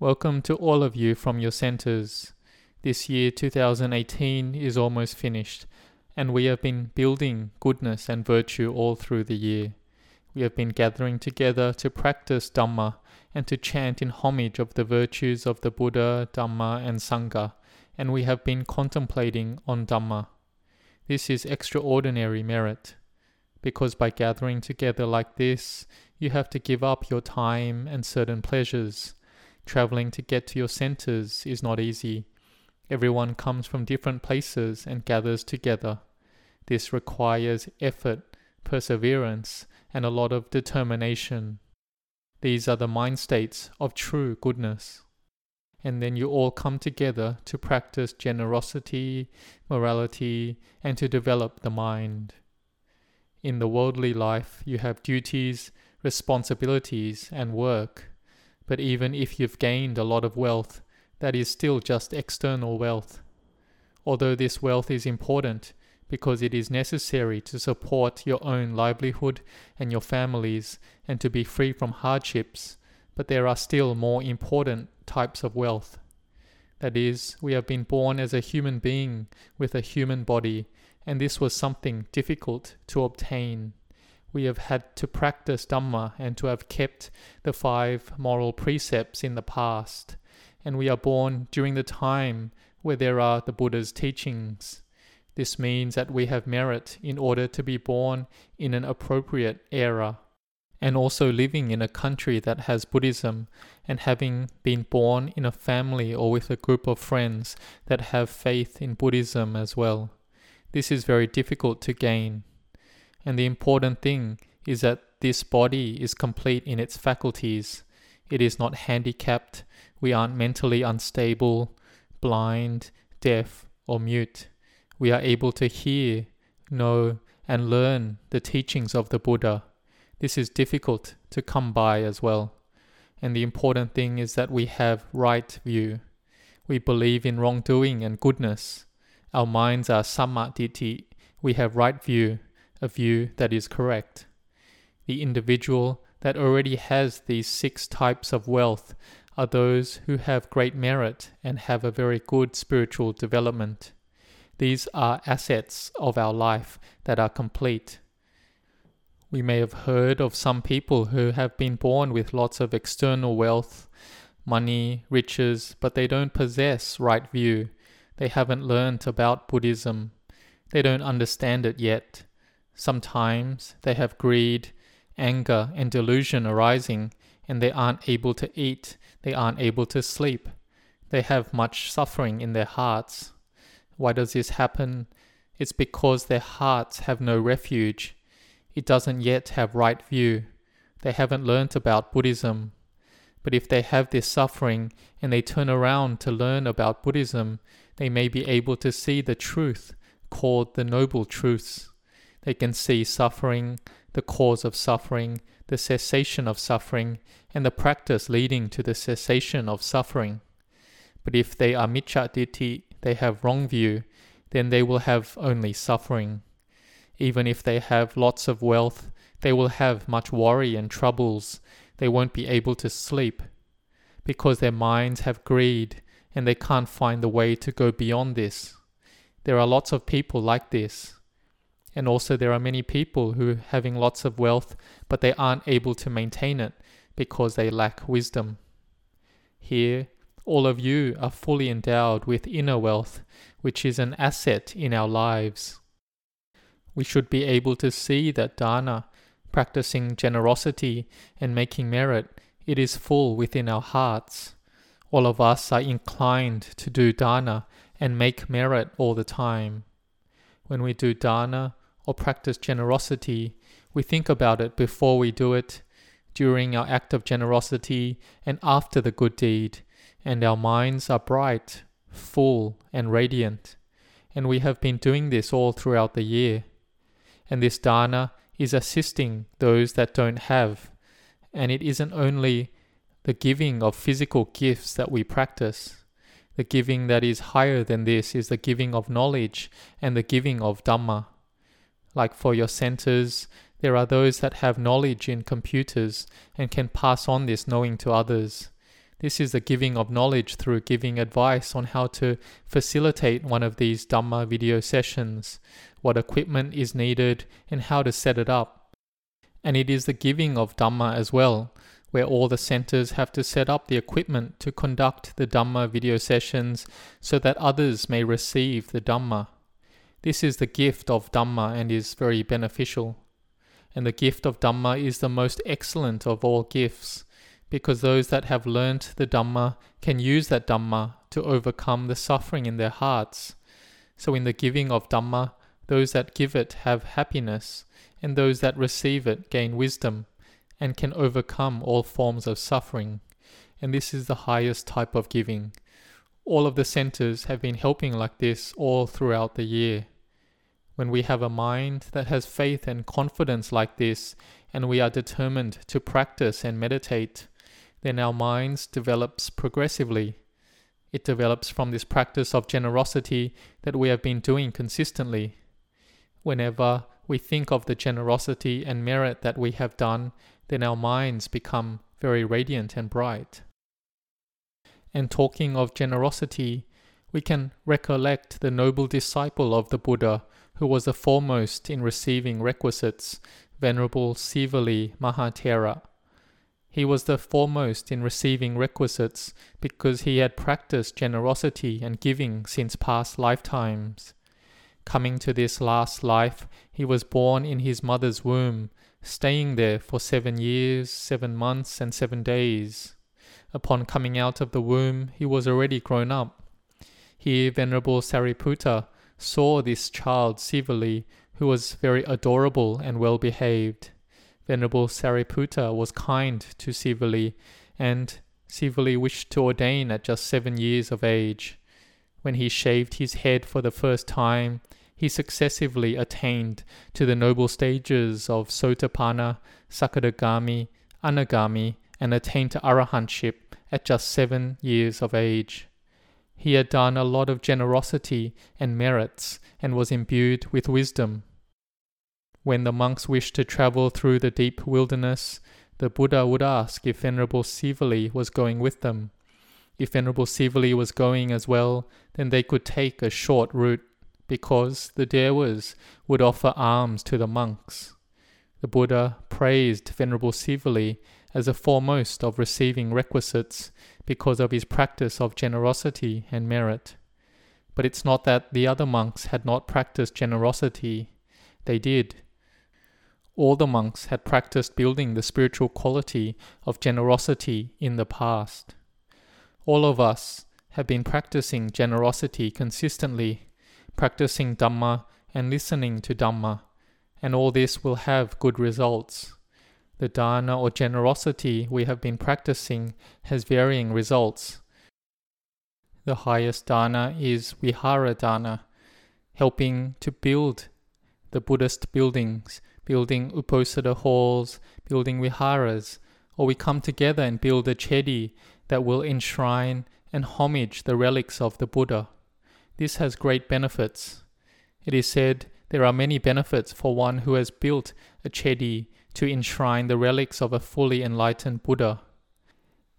Welcome to all of you from your centers. This year 2018 is almost finished, and we have been building goodness and virtue all through the year. We have been gathering together to practice Dhamma and to chant in homage of the virtues of the Buddha, Dhamma, and Sangha, and we have been contemplating on Dhamma. This is extraordinary merit, because by gathering together like this, you have to give up your time and certain pleasures. Traveling to get to your centers is not easy. Everyone comes from different places and gathers together. This requires effort, perseverance, and a lot of determination. These are the mind states of true goodness and then you all come together to practice generosity, morality, and to develop the mind. In the worldly life, you have duties, responsibilities, and work. But even if you've gained a lot of wealth, that is still just external wealth. Although this wealth is important because it is necessary to support your own livelihood and your families and to be free from hardships, but there are still more important types of wealth. That is, we have been born as a human being with a human body, and this was something difficult to obtain. We have had to practice Dhamma and to have kept the five moral precepts in the past, and we are born during the time where there are the Buddha's teachings. This means that we have merit in order to be born in an appropriate era and also living in a country that has Buddhism and having been born in a family or with a group of friends that have faith in Buddhism as well. This is very difficult to gain. And the important thing is that this body is complete in its faculties. It is not handicapped. We aren't mentally unstable, blind, deaf, or mute. We are able to hear, know, and learn the teachings of the Buddha this is difficult to come by as well. And the important thing is that we have right view. We believe in wrongdoing and goodness. Our minds are sammaditthi. We have right view, a view that is correct. The individual that already has these six types of wealth are those who have great merit and have a very good spiritual development. These are assets of our life that are complete. We may have heard of some people who have been born with lots of external wealth, money, riches, but they don't possess right view. They haven't learnt about Buddhism. They don't understand it yet. Sometimes they have greed, anger, and delusion arising, and they aren't able to eat, they aren't able to sleep. They have much suffering in their hearts. Why does this happen? It's because their hearts have no refuge it doesn't yet have right view. They haven't learnt about Buddhism. But if they have this suffering and they turn around to learn about Buddhism, they may be able to see the truth called the Noble Truths. They can see suffering, the cause of suffering, the cessation of suffering, and the practice leading to the cessation of suffering. But if they are miccha they have wrong view, then they will have only suffering. Even if they have lots of wealth, they will have much worry and troubles. They won't be able to sleep because their minds have greed and they can't find the way to go beyond this. There are lots of people like this. And also, there are many people who having lots of wealth, but they aren't able to maintain it because they lack wisdom. Here, all of you are fully endowed with inner wealth, which is an asset in our lives. We should be able to see that dana, practicing generosity and making merit, it is full within our hearts. All of us are inclined to do dana and make merit all the time. When we do dana or practice generosity, we think about it before we do it, during our act of generosity, and after the good deed, and our minds are bright, full, and radiant. And we have been doing this all throughout the year and this dana is assisting those that don't have. And it isn't only the giving of physical gifts that we practice. The giving that is higher than this is the giving of knowledge and the giving of Dhamma. Like for your centers, there are those that have knowledge in computers and can pass on this knowing to others. This is the giving of knowledge through giving advice on how to facilitate one of these Dhamma video sessions, what equipment is needed, and how to set it up. And it is the giving of Dhamma as well, where all the centers have to set up the equipment to conduct the Dhamma video sessions so that others may receive the Dhamma. This is the gift of Dhamma and is very beneficial. And the gift of Dhamma is the most excellent of all gifts, because those that have learnt the Dhamma can use that Dhamma to overcome the suffering in their hearts. So, in the giving of Dhamma, those that give it have happiness, and those that receive it gain wisdom and can overcome all forms of suffering. And this is the highest type of giving. All of the centers have been helping like this all throughout the year. When we have a mind that has faith and confidence like this, and we are determined to practice and meditate, then our minds develops progressively. It develops from this practice of generosity that we have been doing consistently. Whenever we think of the generosity and merit that we have done, then our minds become very radiant and bright. And talking of generosity, we can recollect the noble disciple of the Buddha who was the foremost in receiving requisites, Venerable Sivali Mahathera. He was the foremost in receiving requisites because he had practiced generosity and giving since past lifetimes. Coming to this last life, he was born in his mother's womb staying there for seven years, seven months, and seven days. Upon coming out of the womb, he was already grown up. Here, Venerable Sariputta saw this child Sivali, who was very adorable and well behaved. Venerable Sariputta was kind to Sivali, and Sivali wished to ordain at just seven years of age. When he shaved his head for the first time, he successively attained to the noble stages of Sotapanna, Sakadagami, Anagami, and attained to Arahantship at just seven years of age. He had done a lot of generosity and merits and was imbued with wisdom. When the monks wished to travel through the deep wilderness, the Buddha would ask if Venerable Sivali was going with them. If Venerable Sivali was going as well, then they could take a short route because the Devas would offer alms to the monks. The Buddha praised Venerable Sivali as the foremost of receiving requisites because of his practice of generosity and merit. But it's not that the other monks had not practiced generosity, they did. All the monks had practiced building the spiritual quality of generosity in the past. All of us have been practicing generosity consistently practicing Dhamma and listening to Dhamma, and all this will have good results. The dana or generosity we have been practicing has varying results. The highest dana is Vihara dana, helping to build the Buddhist buildings, building uposatha halls, building viharas, or we come together and build a chedi that will enshrine and homage the relics of the Buddha. This has great benefits. It is said there are many benefits for one who has built a chedi to enshrine the relics of a fully enlightened Buddha.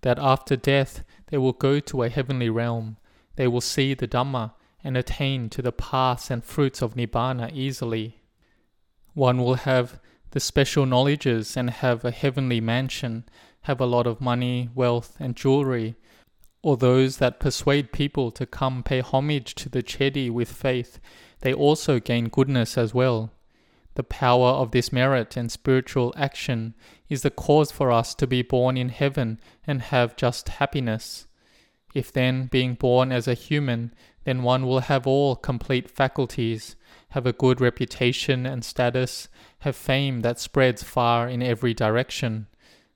That after death they will go to a heavenly realm, they will see the Dhamma and attain to the paths and fruits of Nibbana easily. One will have the special knowledges and have a heavenly mansion, have a lot of money, wealth, and jewelry, or those that persuade people to come pay homage to the Chedi with faith, they also gain goodness as well. The power of this merit and spiritual action is the cause for us to be born in heaven and have just happiness. If then, being born as a human, then one will have all complete faculties, have a good reputation and status, have fame that spreads far in every direction.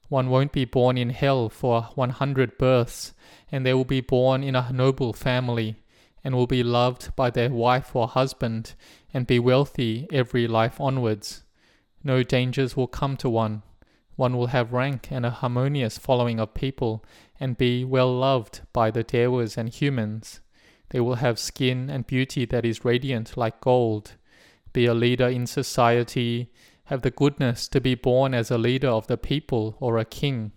One won't be born in hell for 100 births, and they will be born in a noble family, and will be loved by their wife or husband, and be wealthy every life onwards. No dangers will come to one. One will have rank and a harmonious following of people, and be well loved by the devas and humans. They will have skin and beauty that is radiant like gold, be a leader in society, have the goodness to be born as a leader of the people or a king.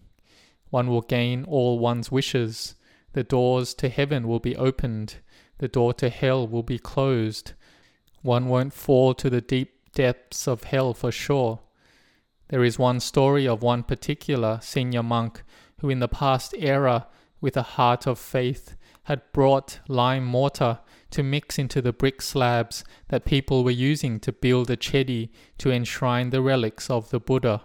One will gain all one's wishes. The doors to heaven will be opened. The door to hell will be closed. One won't fall to the deep depths of hell for sure. There is one story of one particular senior monk who, in the past era, with a heart of faith, had brought lime mortar to mix into the brick slabs that people were using to build a chedi to enshrine the relics of the Buddha.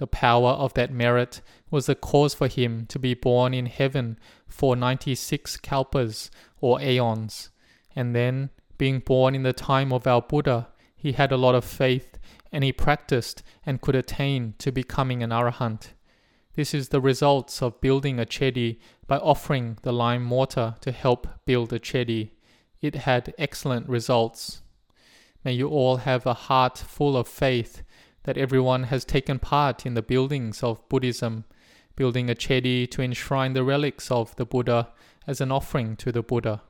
The power of that merit was the cause for him to be born in heaven for 96 kalpas or aeons. And then, being born in the time of our Buddha, he had a lot of faith and he practiced and could attain to becoming an arahant. This is the results of building a chedi by offering the lime mortar to help build a chedi. It had excellent results. May you all have a heart full of faith that everyone has taken part in the buildings of Buddhism, building a chedi to enshrine the relics of the Buddha as an offering to the Buddha.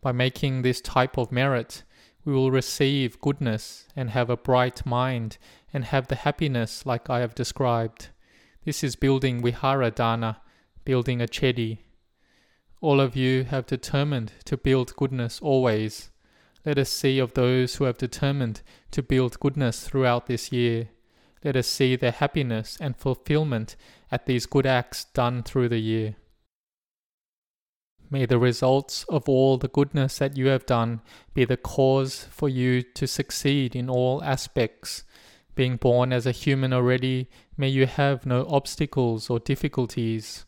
By making this type of merit, we will receive goodness and have a bright mind and have the happiness like I have described. This is building Vihara Dana, building a Chedi. All of you have determined to build goodness always. Let us see of those who have determined to build goodness throughout this year. Let us see their happiness and fulfillment at these good acts done through the year. May the results of all the goodness that you have done be the cause for you to succeed in all aspects being born as a human already, may you have no obstacles or difficulties.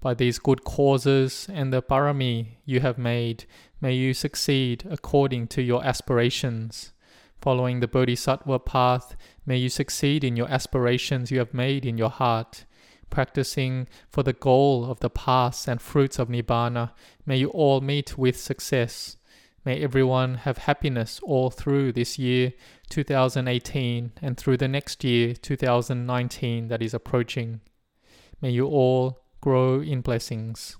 By these good causes and the parami you have made, may you succeed according to your aspirations. Following the bodhisattva path, may you succeed in your aspirations you have made in your heart. Practicing for the goal of the paths and fruits of Nibbana, may you all meet with success. May everyone have happiness all through this year 2018 and through the next year 2019 that is approaching. May you all grow in blessings.